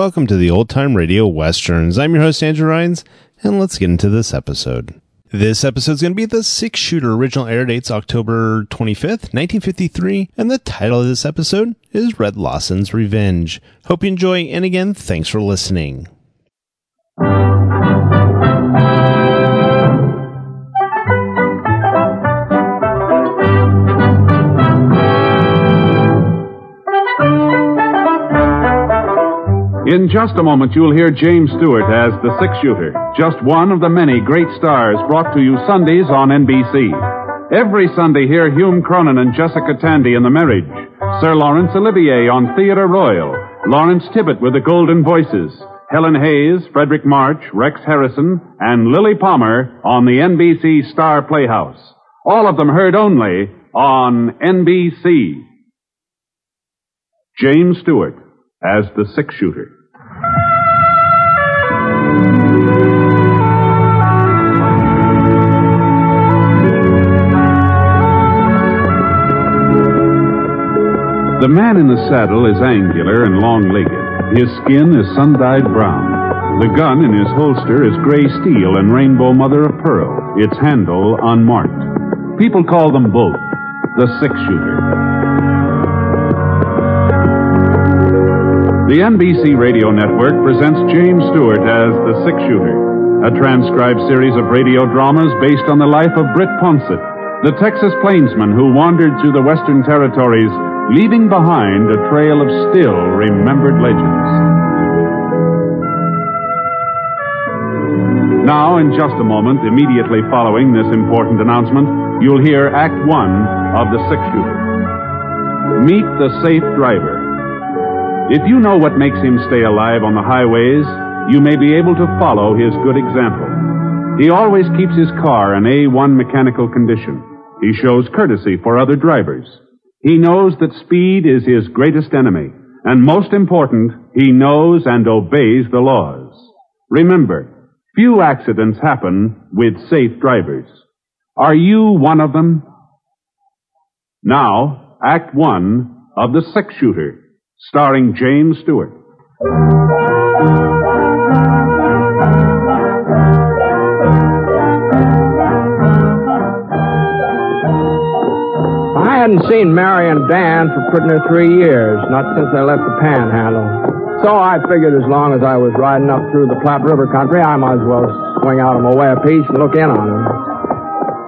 Welcome to the Old Time Radio Westerns. I'm your host, Andrew Rhynes, and let's get into this episode. This episode is going to be the six shooter. Original air dates October 25th, 1953, and the title of this episode is Red Lawson's Revenge. Hope you enjoy, and again, thanks for listening. In just a moment, you'll hear James Stewart as the six shooter, just one of the many great stars brought to you Sundays on NBC. Every Sunday, hear Hume Cronyn and Jessica Tandy in The Marriage, Sir Laurence Olivier on Theatre Royal, Lawrence Tibbett with the Golden Voices, Helen Hayes, Fredric March, Rex Harrison, and Lilli Palmer on the NBC Star Playhouse. All of them heard only on NBC. James Stewart as the six shooter. The man in the saddle is angular and long legged. His skin is sun dyed brown. The gun in his holster is gray steel and rainbow mother of pearl, its handle unmarked. People call them both the six shooter. The NBC Radio Network presents James Stewart as The Six Shooter, a transcribed series of radio dramas based on the life of Britt Ponset, the Texas plainsman who wandered through the Western Territories, leaving behind a trail of still remembered legends. Now, in just a moment, immediately following this important announcement, you'll hear Act One of The Six Shooter. Meet the Safe Driver. If you know what makes him stay alive on the highways, you may be able to follow his good example. He always keeps his car in A1 mechanical condition. He shows courtesy for other drivers. He knows that speed is his greatest enemy. And most important, he knows and obeys the laws. Remember, few accidents happen with safe drivers. Are you one of them? Now, Act One of The Six Shooter starring James Stewart. Hadn't seen Mary and Dan for pretty near three years, not since they left the panhandle. So I figured as long as I was riding up through the Platte River country, I might as well swing out of my way a piece and look in on them.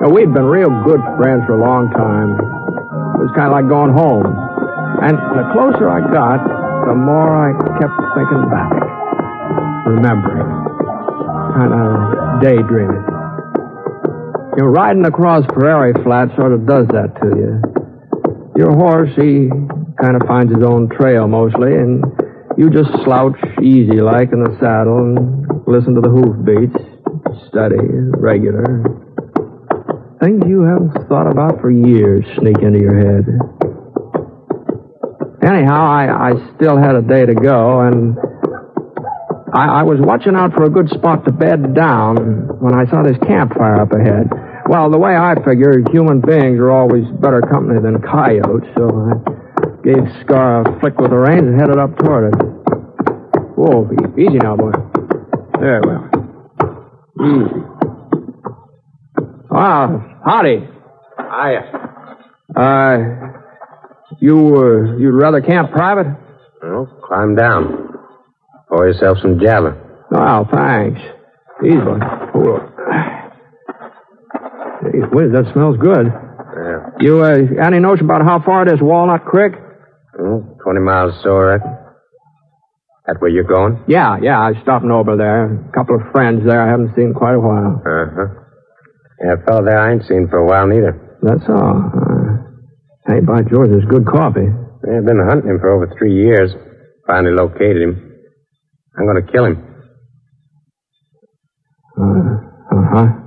Now, we'd been real good friends for a long time. It was kind of like going home. And the closer I got, the more I kept thinking back, remembering, kind of daydreaming. You know, riding across prairie flat sort of does that to you. Your horse, he kind of finds his own trail mostly, and you just slouch easy like in the saddle and listen to the hoof beats, steady, regular. Things you haven't thought about for years sneak into your head. Anyhow, I, I still had a day to go, and I, I was watching out for a good spot to bed down when I saw this campfire up ahead. Well, the way I figure, human beings are always better company than coyotes, so I gave Scar a flick with the reins and headed up toward it. Whoa, easy now, boy. There we are. Easy. Ah, howdy. Hiya. Uh, you, uh, you'd rather camp private? Well, climb down. Pour yourself some java. Oh, thanks. Easy, boy. Whoa. Hey, whiz, that smells good. Yeah. You, uh, any notion about how far it is Walnut Creek? Well, 20 miles or so, I reckon. That where you're going? Yeah, yeah, I stopping over there. A couple of friends there I haven't seen in quite a while. Uh-huh. Yeah, a fellow there I ain't seen for a while neither. That's all. Uh, hey, by George, there's good coffee. Yeah, I've been hunting him for over three years. Finally located him. I'm going to kill him. Uh, uh-huh.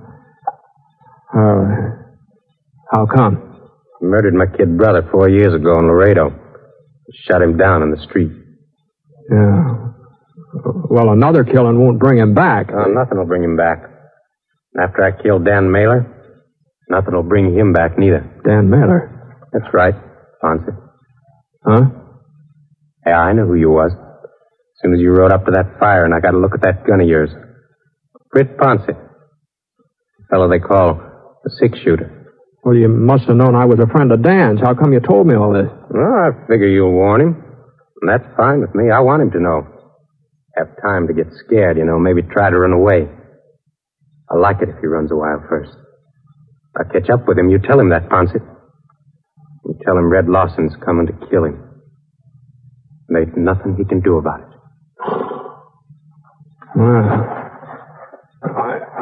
Uh, how come? Murdered my kid brother four years ago in Laredo. Shot him down in the street. Yeah. Well, another killing won't bring him back. Oh, nothing will bring him back. After I killed Dan Mailer, nothing will bring him back neither. Dan Mailer. That's right, Ponset. Huh? Yeah, I knew who you was. As soon as you rode up to that fire and I got a look at that gun of yours. Britt Ponset. The fellow they call the six shooter. Well, you must have known I was a friend of Dan's. How come you told me all this? Well, I figure you'll warn him. And that's fine with me. I want him to know. Have time to get scared, you know, maybe try to run away. I like it if he runs a while first. I'll catch up with him. You tell him that, Ponset. You tell him Red Lawson's coming to kill him. And there's nothing he can do about it. Well, I...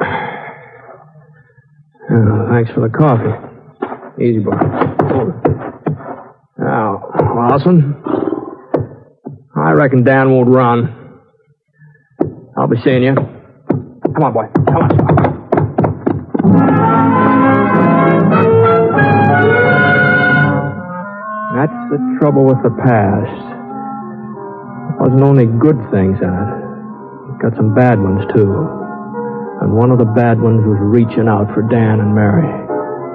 Uh, thanks for the coffee. Easy, boy. Now, Lawson, I reckon Dan won't run. I'll be seeing you. Come on, boy. Come on. That's the trouble with the past. It wasn't only good things in it. It got some bad ones, too. And one of the bad ones was reaching out for Dan and Mary.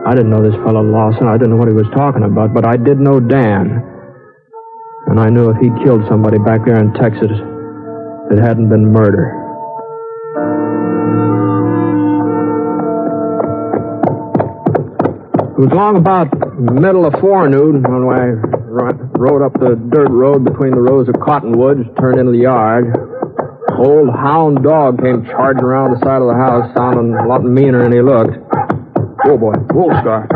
I didn't know this fellow Lawson. I didn't know what he was talking about, but I did know Dan. And I knew if he'd killed somebody back there in Texas, it hadn't been murder. It was long about middle of forenoon when I rode up the dirt road between the rows of cottonwoods, turned into the yard. Old hound dog came charging around the side of the house, sounding a lot meaner than he looked. Oh boy. Whoa, Scar.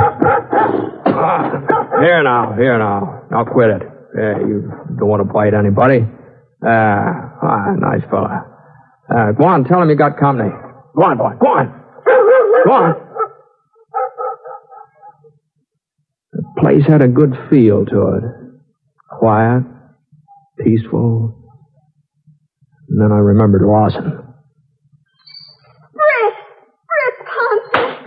Ah, here now, here now. Now quit it. Yeah, you don't want to bite anybody. Ah, ah nice fella. Uh, go on, tell him you got company. Go on, boy. Go on. Go on. The place had a good feel to it. Quiet, peaceful. And then I remembered Lawson. Britt! Britt Ponset!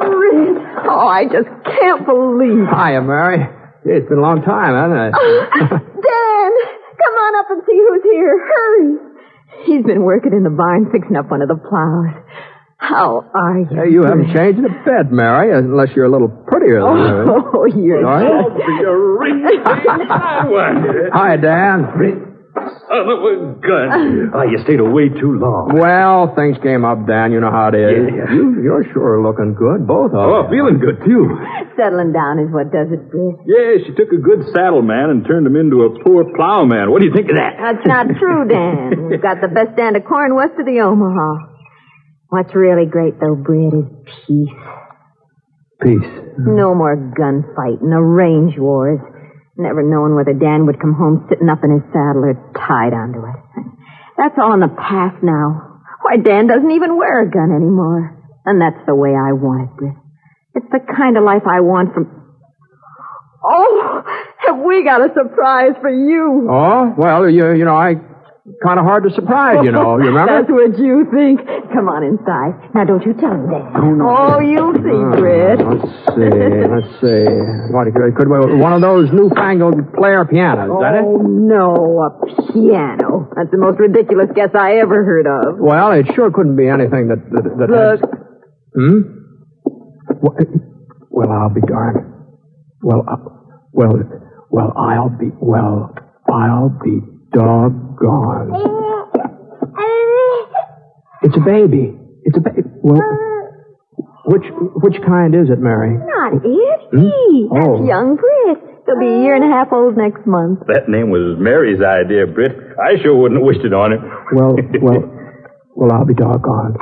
Britt! Oh, I just can't believe it. Hiya, Mary. Gee, it's been a long time, hasn't it? Oh, Dan! Come on up and see who's here. Hurry! He's been working in the barn fixing up one of the plows. How are you? Hey, you haven't changed a bit, Mary, unless you're a little prettier than her. Oh, you're Are you? You're right. Hi, Dan. Son of a gun. Oh, ah, you stayed away too long. Well, things came up, Dan. You know how it is. Yeah. You, you're sure looking good, both of you. Oh, you. feeling good, too. Settling down is what does it, Britt. Yeah, she took a good saddle man and turned him into a poor plowman. What do you think of that? That's not true, Dan. We've got the best stand of corn west of the Omaha. What's really great, though, Britt, is peace. Peace. No more gunfighting, no range wars. Never knowing whether Dan would come home sitting up in his saddle or tied onto it. That's all in the past now. Why, Dan doesn't even wear a gun anymore. And that's the way I want it, Britt. It's the kind of life I want from... Oh, have we got a surprise for you? Oh, well, you, you know, I kind of hard to surprise, you know. You remember? That's what you think. Come on inside. Now, don't you tell him, Dan. Oh, no. Oh, you'll see, Britt. Let's see. Let's see. What could, could one of those newfangled player pianos? Is that Oh, it? no, a piano. That's the most ridiculous guess I ever heard of. Well, it sure couldn't be anything that that, that Look, has- Hmm. Well, well, I'll be darned. Well, uh, well, well, I'll be well, I'll be doggone. It's a baby. It's a baby. Well, which which kind is it, Mary? not it. He. Hmm? That's Oh. young Britt. He'll be a year and a half old next month. That name was Mary's idea, Britt. I sure wouldn't have wished it on him. Well, well, well, I'll be doggone.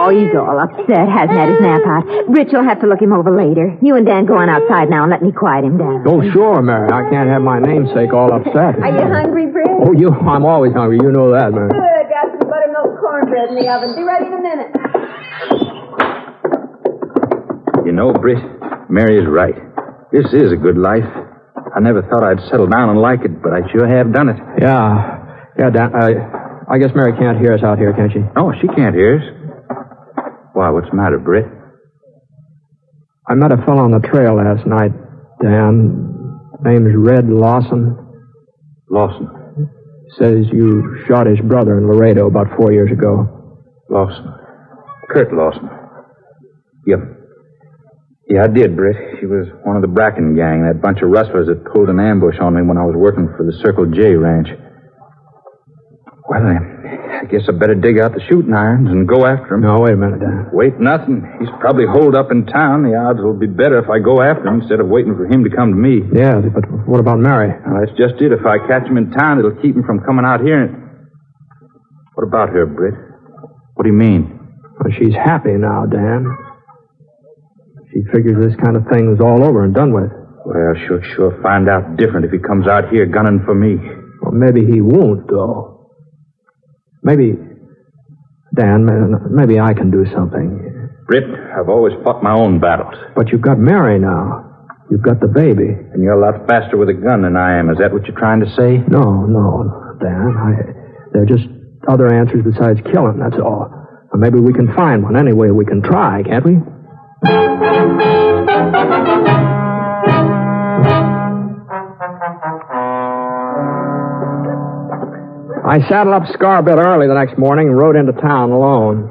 Oh, he's all upset. Hasn't had his nap out. Rich will have to look him over later. You and Dan go on outside now and let me quiet him down. Oh, sure, Mary. I can't have my namesake all upset. Are you hungry, Britt? Oh, you, I'm always hungry. You know that, Mary. Good. Got some buttermilk cornbread in the oven. Be ready in a minute. You know, Britt, Mary is right. This is a good life. I never thought I'd settle down and like it, but I sure have done it. Yeah. Yeah, Dan, uh, I guess Mary can't hear us out here, can she? No, she can't hear us. Why, what's the matter, Britt? I met a fellow on the trail last night, Dan. Name's Red Lawson. Lawson. Says you shot his brother in Laredo about four years ago. Lawson. Kurt Lawson. You. Yeah, I did, Britt. He was one of the Bracken gang, that bunch of rustlers that pulled an ambush on me when I was working for the Circle J ranch. Well, I, I guess I better dig out the shooting irons and go after him. No, wait a minute, Dan. Wait, nothing. He's probably holed up in town. The odds will be better if I go after him instead of waiting for him to come to me. Yeah, but what about Mary? Well, that's just it. If I catch him in town, it'll keep him from coming out here. What about her, Britt? What do you mean? Well, she's happy now, Dan. She figures this kind of thing is all over and done with. Well, she'll sure find out different if he comes out here gunning for me. Well, maybe he won't, though. Maybe, Dan, uh, maybe I can do something. Britt, I've always fought my own battles. But you've got Mary now. You've got the baby. And you're a lot faster with a gun than I am. Is that what you're trying to say? No, no, Dan. I, they're just other answers besides killing, that's all. Or maybe we can find one. Anyway, we can try, can't we? I saddled up Scar a bit early the next morning and rode into town alone.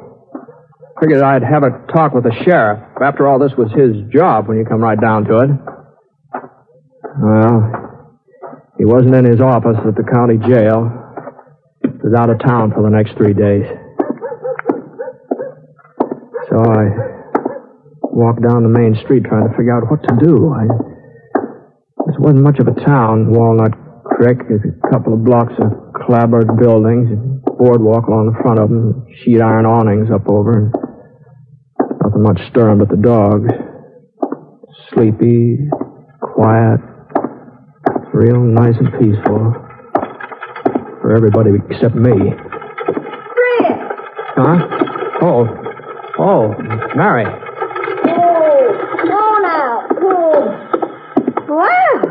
Figured I'd have a talk with the sheriff. After all, this was his job when you come right down to it. Well, he wasn't in his office at the county jail. He was out of town for the next three days. So I walked down the main street trying to figure out what to do. I, this wasn't much of a town. Walnut Creek, there's a couple of blocks of clapboard buildings, and boardwalk along the front of them, sheet iron awnings up over, and nothing much stirring but the dogs. Sleepy, quiet, real nice and peaceful. For everybody except me. Fred! Huh? Oh. Oh, Mary. Well,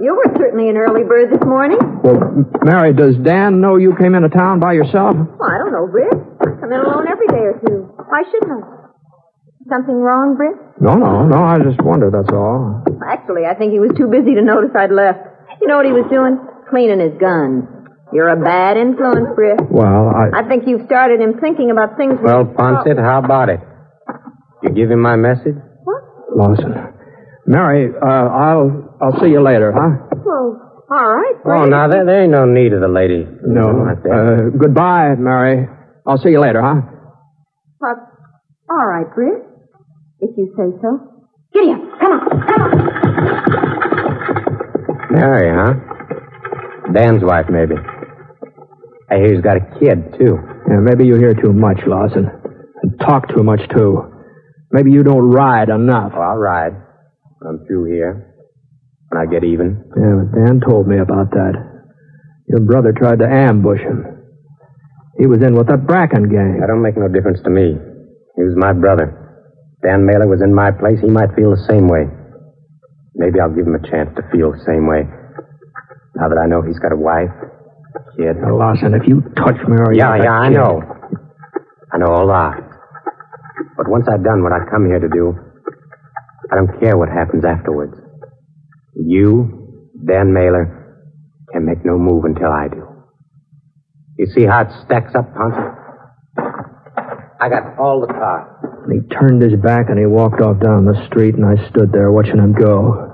you were certainly an early bird this morning. Well, Mary, does Dan know you came into town by yourself? Well, I don't know, Britt. I come in alone every day or two. Why shouldn't I? Something wrong, Britt? No, no, no. I just wondered, that's all. Actually, I think he was too busy to notice I'd left. You know what he was doing? Cleaning his guns. You're a bad influence, Britt. Well, I. I think you've started him thinking about things. Well, Ponset, how about it? You give him my message? What? Lawson. Mary, uh, I'll I'll see you later, huh? Well, all right, Britt. Oh, now, there, there ain't no need of the lady. No. Like that. Uh, goodbye, Mary. I'll see you later, huh? Well, all right, Britt. If you say so. Giddy up. Come on. Come on. Mary, huh? Dan's wife, maybe. I hear he's got a kid, too. Yeah, maybe you hear too much, Lawson. And talk too much, too. Maybe you don't ride enough. Oh, I'll ride. I'm through here. When I get even. Yeah, but Dan told me about that. Your brother tried to ambush him. He was in with that Bracken gang. That don't make no difference to me. He was my brother. Dan Mailer was in my place. He might feel the same way. Maybe I'll give him a chance to feel the same way. Now that I know he's got a wife, a kid. Now, Lawson, if you touch me or Yeah, yeah, I kid. know. I know all that. But once I've done what I come here to do, I don't care what happens afterwards. You, Dan Mailer, can make no move until I do. You see how it stacks up, Ponset? I got all the cards. And he turned his back and he walked off down the street, and I stood there watching him go,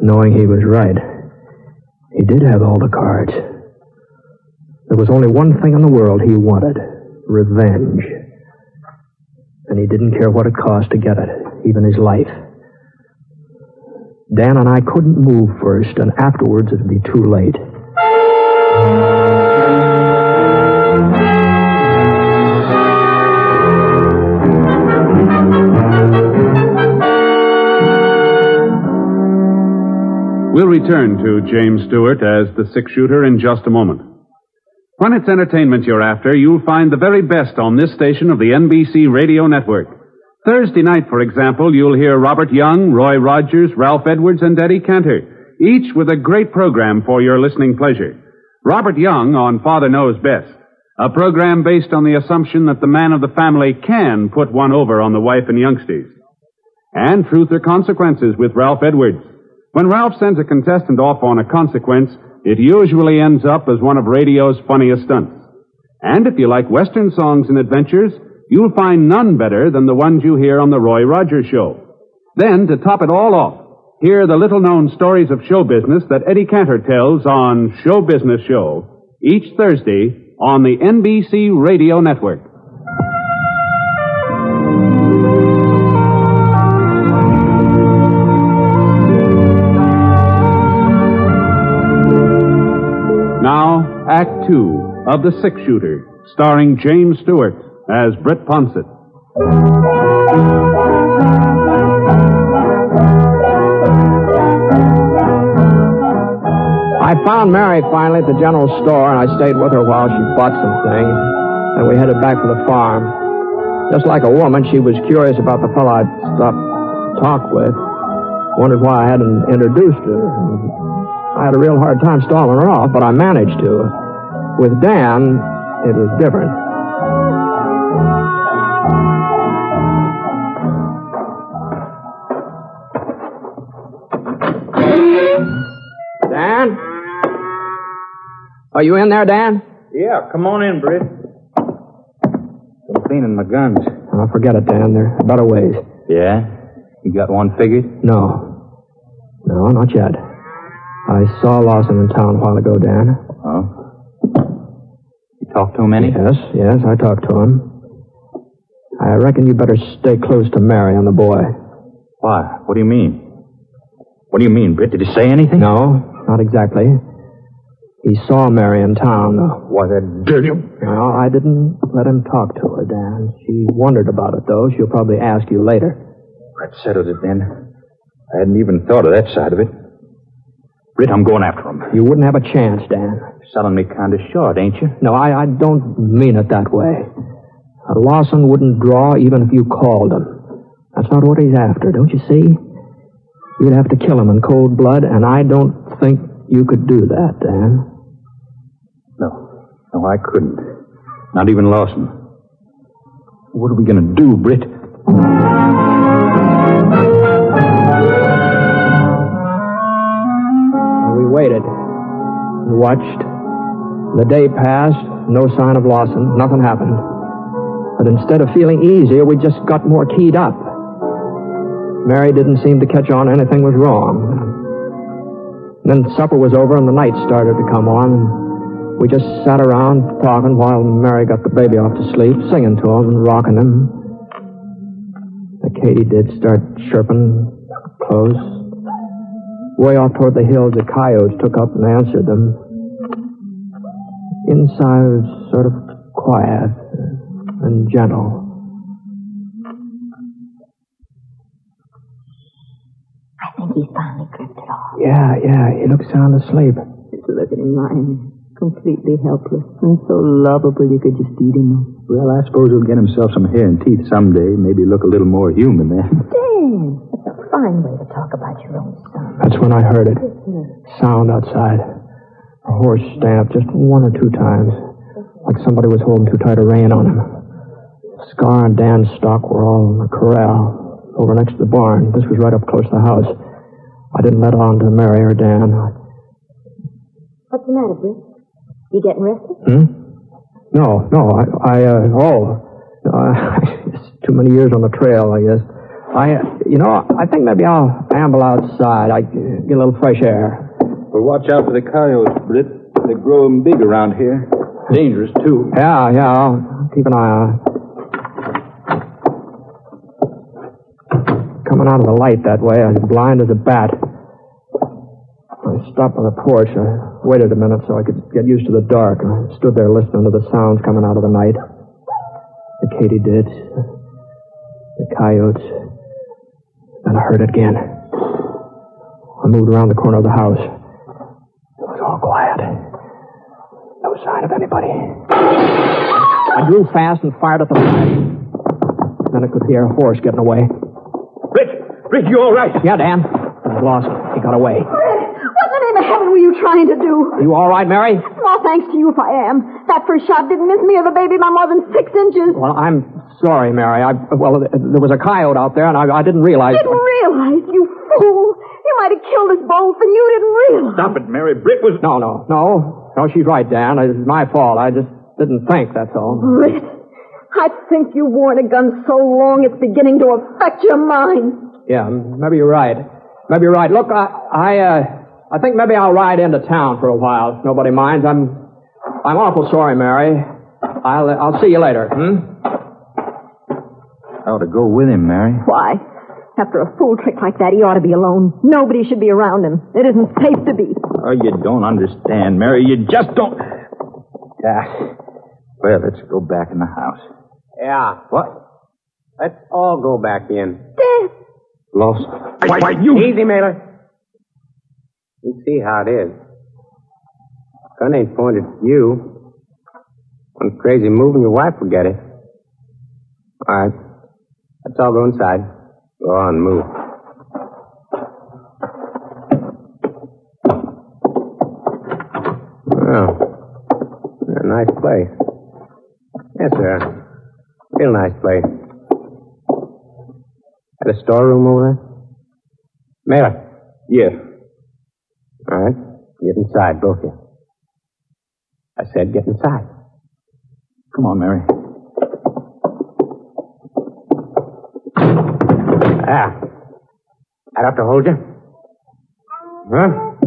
knowing he was right. He did have all the cards. There was only one thing in the world he wanted revenge. And he didn't care what it cost to get it, even his life. Dan and I couldn't move first, and afterwards it'd be too late. We'll return to James Stewart as the six shooter in just a moment. When it's entertainment you're after, you'll find the very best on this station of the NBC Radio Network. Thursday night, for example, you'll hear Robert Young, Roy Rogers, Ralph Edwards, and Eddie Cantor, each with a great program for your listening pleasure. Robert Young on Father Knows Best, a program based on the assumption that the man of the family can put one over on the wife and youngsters. And Truth or Consequences with Ralph Edwards. When Ralph sends a contestant off on a consequence, it usually ends up as one of radio's funniest stunts. And if you like Western songs and adventures, you'll find none better than the ones you hear on the Roy Rogers Show. Then, to top it all off, hear the little known stories of show business that Eddie Cantor tells on Show Business Show each Thursday on the NBC Radio Network. Now, Act Two of The Six Shooter, starring James Stewart as Britt Ponset. I found Mary finally at the general store, and I stayed with her while she bought some things. and we headed back to the farm. Just like a woman, she was curious about the fellow I'd stopped to talk with. Wondered why I hadn't introduced her. I had a real hard time stalling her off, but I managed to. With Dan, it was different. Dan? Are you in there, Dan? Yeah, come on in, Britt. I'm cleaning my guns. Oh, forget it, Dan. There are better ways. Yeah? You got one figured? No. No, not yet. I saw Lawson in town a while ago, Dan. Oh. You talked to him any? Yes, yes, I talked to him. I reckon you better stay close to Mary and the boy. Why? What do you mean? What do you mean, Britt? Did he say anything? No, not exactly. He saw Mary in town. Why, that dirty... No, I didn't let him talk to her, Dan. She wondered about it, though. She'll probably ask you later. That settles it then. I hadn't even thought of that side of it. Britt, I'm going after him. You wouldn't have a chance, Dan. Selling me kind of short, ain't you? No, I, I don't mean it that way. Uh, Lawson wouldn't draw even if you called him. That's not what he's after, don't you see? You'd have to kill him in cold blood, and I don't think you could do that, Dan. No. No, I couldn't. Not even Lawson. What are we going to do, Britt? We waited and watched. The day passed, no sign of Lawson, nothing happened. But instead of feeling easier, we just got more keyed up. Mary didn't seem to catch on anything was wrong. Then supper was over and the night started to come on. And we just sat around talking while Mary got the baby off to sleep, singing to him and rocking him. The katydids start chirping close. Way off toward the hills, the coyotes took up and answered them. Inside was sort of quiet and gentle. I think he's finally drifted off. Yeah, yeah, he looks sound asleep. Just look at him lying, completely helpless and so lovable you could just eat him. Well, I suppose he'll get himself some hair and teeth someday. Maybe look a little more human then. Dan, that's a fine way to talk about your own son. That's when I heard it. Sound outside. A horse stamped just one or two times, like somebody was holding too tight a rein on him. Scar and Dan's stock were all in the corral over next to the barn. This was right up close to the house. I didn't let on to Mary or Dan. What's the matter, Britt? You getting rested? Hmm? No, no, I, I uh, oh, uh, it's too many years on the trail, I guess. I, uh, you know, I think maybe I'll amble outside. I get a little fresh air. But watch out for the coyotes, Britt. They grow 'em big around here. Dangerous, too. Yeah, yeah, I'll keep an eye on it. Coming out of the light that way, I was blind as a bat. I stopped on the porch. I waited a minute so I could get used to the dark. I stood there listening to the sounds coming out of the night. The katydids, the coyotes. Then I heard it again. I moved around the corner of the house. It was all quiet. No sign of anybody. I drew fast and fired at the flash. Then I could hear a horse getting away. Britt! Britt, you all right? Yeah, Dan. It was lost. He got away. What in the name of heaven were you trying to do? You all right, Mary? Well, thanks to you if I am. That first shot didn't miss me or the baby by more than six inches. Well, I'm sorry, Mary. I well, uh, there was a coyote out there, and I, I didn't realize. Didn't realize, you fool. You might have killed us both, and you didn't realize. Stop it, Mary. Britt was... No, no, no, no. She's right, Dan. It's my fault. I just didn't think. That's all. Britt, I think you've worn a gun so long it's beginning to affect your mind. Yeah, maybe you're right. Maybe you're right. Look, I, I, uh, I think maybe I'll ride into town for a while. If nobody minds. I'm, I'm awful sorry, Mary. I'll, I'll see you later. Hmm. I ought to go with him, Mary. Why? After a fool trick like that, he ought to be alone. Nobody should be around him. It isn't safe to be. Oh, you don't understand, Mary. You just don't. Ah. Well, let's go back in the house. Yeah. What? Let's all go back in. Dad, Lost. Why, why, you... Easy, Mailer. You see how it is. Gun ain't pointed at you. One crazy move and your wife will get it. All right. Let's all go inside. Go on, move. Well, a nice place. Yes, sir. Real nice place. A storeroom over there? Mailer. Yeah. All right. Get inside, both of you. I said get inside. Come on, Mary. Ah. That have to hold you? Huh?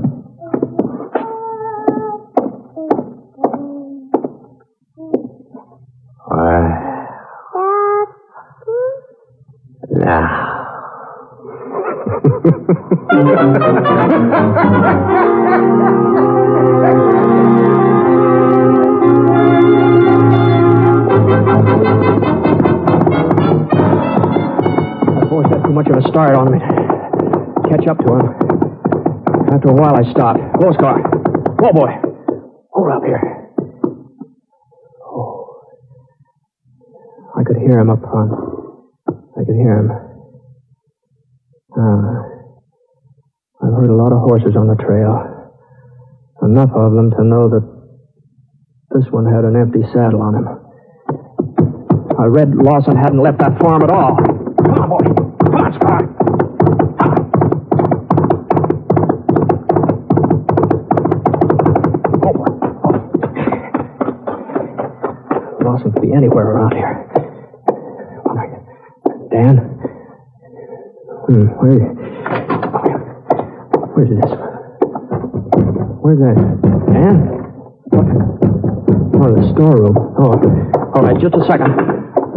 Catch up to him. After a while, I stopped. Close car. Whoa, boy. Hold up here. Oh. I could hear him up front. I could hear him. Uh, I've heard a lot of horses on the trail. Enough of them to know that this one had an empty saddle on him. I read Lawson hadn't left that farm at all. Come on, boy. Come on. Could be anywhere around here. Dan? Hmm, where, where's this? Where's that? Dan? Oh, the storeroom. Oh, all right, just a second.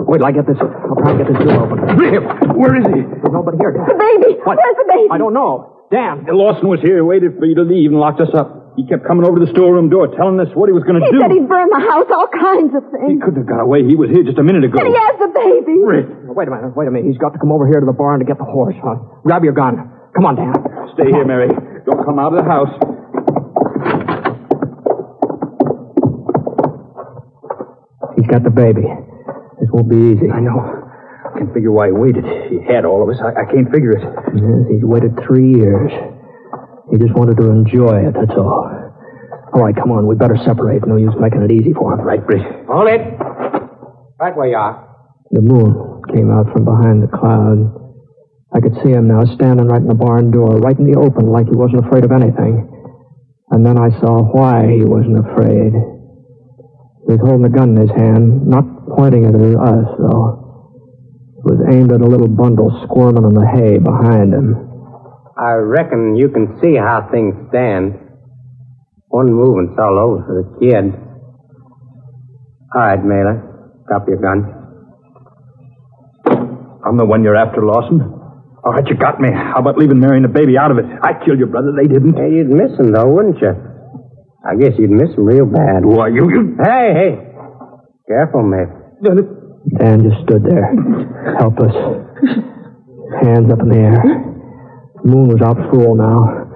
Wait till I get this. I'll try and get this door open. Where is he? There's nobody here. Dan. the baby. What? Where's the baby? I don't know. Dan. Lawson was here, waited for you to leave, and locked us up. He kept coming over to the storeroom door, telling us what he was going to do. He said he'd burn the house, all kinds of things. He couldn't have got away. He was here just a minute ago. And he has the baby. Rick, Wait a minute. Wait a minute. He's got to come over here to the barn to get the horse. Huh? Grab your gun. Come on, Dan. stay here, Mary. Don't come out of the house. He's got the baby. This won't be easy. I know. I can't figure why he waited. He had all of us. I, I can't figure it. Yes, he's waited three years. He just wanted to enjoy it, that's all. All right, come on. We better separate. No use making it easy for him. Right, Britt. Hold it. Right where you are. The moon came out from behind the cloud. I could see him now standing right in the barn door, right in the open, like he wasn't afraid of anything. And then I saw why he wasn't afraid. He was holding a gun in his hand, not pointing it at us, though. It was aimed at a little bundle squirming in the hay behind him. I reckon you can see how things stand. One movement's all over for the kid. All right, Mailer. Drop your gun. I'm the one you're after, Lawson. All right, you got me. How about leaving Mary and the baby out of it? I killed your brother. They didn't. Hey, you'd miss him, though, wouldn't you? I guess you'd miss him real bad. Why, you... you... Hey, hey. Careful, mate. Dan just stood there, helpless, hands up in the air. The moon was out full now.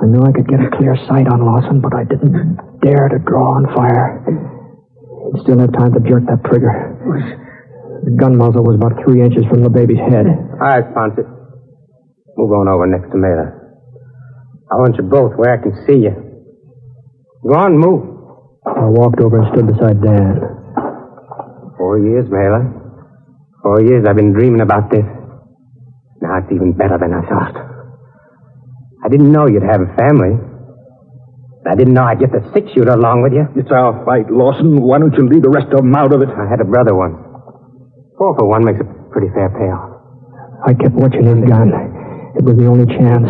I knew I could get a clear sight on Lawson, but I didn't dare to draw on fire. He'd still have time to jerk that trigger. The gun muzzle was about three inches from the baby's head. All right, Ponset. Move on over next to Mailer. I want you both where I can see you. Go on, move. I walked over and stood beside Dan. Four years, Mailer. Four years I've been dreaming about this. Now it's even better than I thought. I didn't know you'd have a family. I didn't know I'd get the six shooter along with you. It's our fight, Lawson. Why don't you leave the rest of them out of it? I had a brother once. Four for one makes a pretty fair payoff. I kept watching his gun. It was the only chance.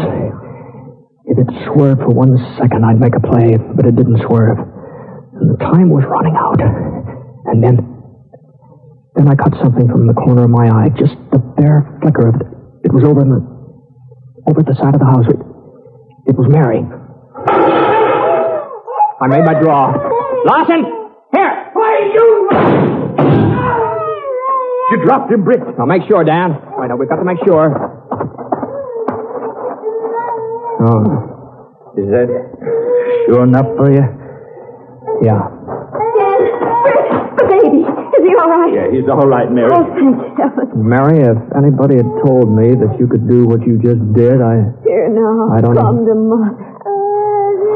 If it swerved for one second, I'd make a play, but it didn't swerve. And the time was running out. And then, then I caught something from the corner of my eye, just the bare flicker of it. It was over in the, over at the side of the house. It, it was Mary. I made my draw. Lawson! Here! Why, you... You dropped him, Britt. Now make sure, Dan. Wait, now we've got to make sure. Oh. Is that sure enough for you? Yeah. Is he all right? Yeah, he's all right, Mary. Oh, thank heaven. Mary, if anybody had told me that you could do what you just did, I. Here now. I don't Come to mother.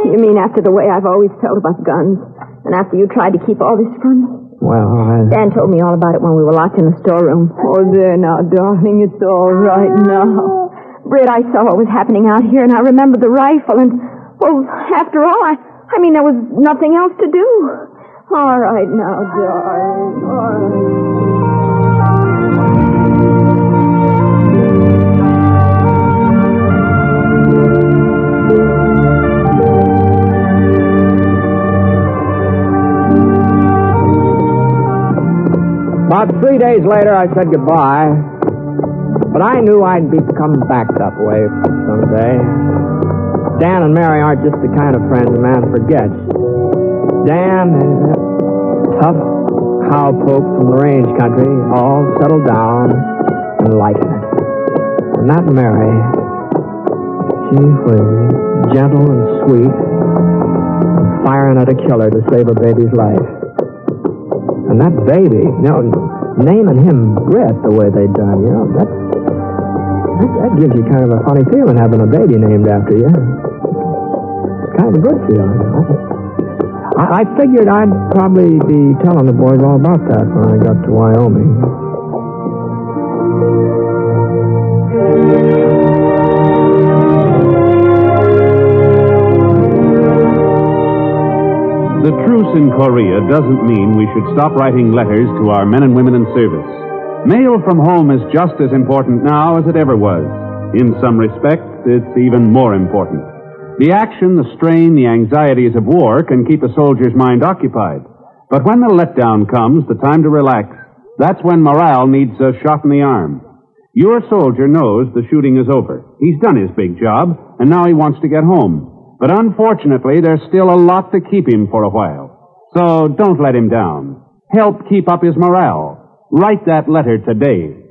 You mean after the way I've always felt about guns? And after you tried to keep all this from me? Well, I. Dan told me all about it when we were locked in the storeroom. Oh, there now, darling. It's all right now. Oh, Britt, I saw what was happening out here, and I remembered the rifle, and, well, after all, I, I mean, there was nothing else to do. All right now, darling. All right. About three days later, I said goodbye. But I knew I'd be coming back that way someday. Dan and Mary aren't just the kind of friends a man forgets. Dan tough cowpoke from the range country, all settled down and liking it. And that Mary, she was gentle and sweet, firing at a killer to save a baby's life. And that baby, you know, naming him Brett the way they done, you know, that, that gives you kind of a funny feeling having a baby named after you. It's kind of a good feeling. I, I figured I'd probably be telling the boys all about that when I got to Wyoming. The truce in Korea doesn't mean we should stop writing letters to our men and women in service. Mail from home is just as important now as it ever was. In some respects, it's even more important. The action, the strain, the anxieties of war can keep a soldier's mind occupied. But when the letdown comes, the time to relax, that's when morale needs a shot in the arm. Your soldier knows the shooting is over. He's done his big job, and now he wants to get home. But unfortunately, there's still a lot to keep him for a while. So don't let him down. Help keep up his morale. Write that letter today.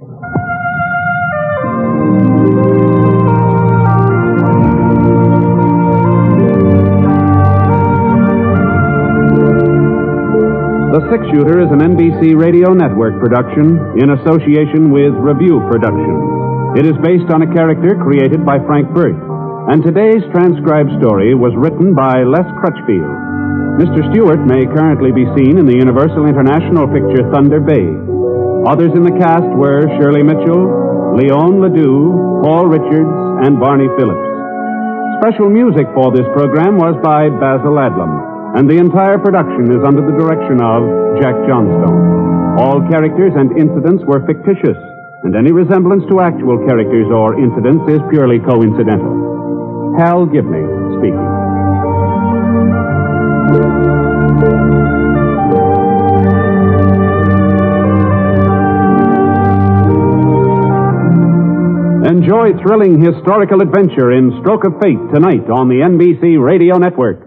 The Six Shooter is an NBC Radio Network production in association with Revue Productions. It is based on a character created by Frank Burt, and today's transcribed story was written by Les Crutchfield. Mr. Stewart may currently be seen in the Universal International picture Thunder Bay. Others in the cast were Shirley Mitchell, Leon LeDoux, Paul Richards, and Barney Phillips. Special music for this program was by Basil Adlam and the entire production is under the direction of Jack Johnstone. All characters and incidents were fictitious, and any resemblance to actual characters or incidents is purely coincidental. Hal Gibney speaking. Enjoy thrilling historical adventure in Stroke of Fate tonight on the NBC Radio Network.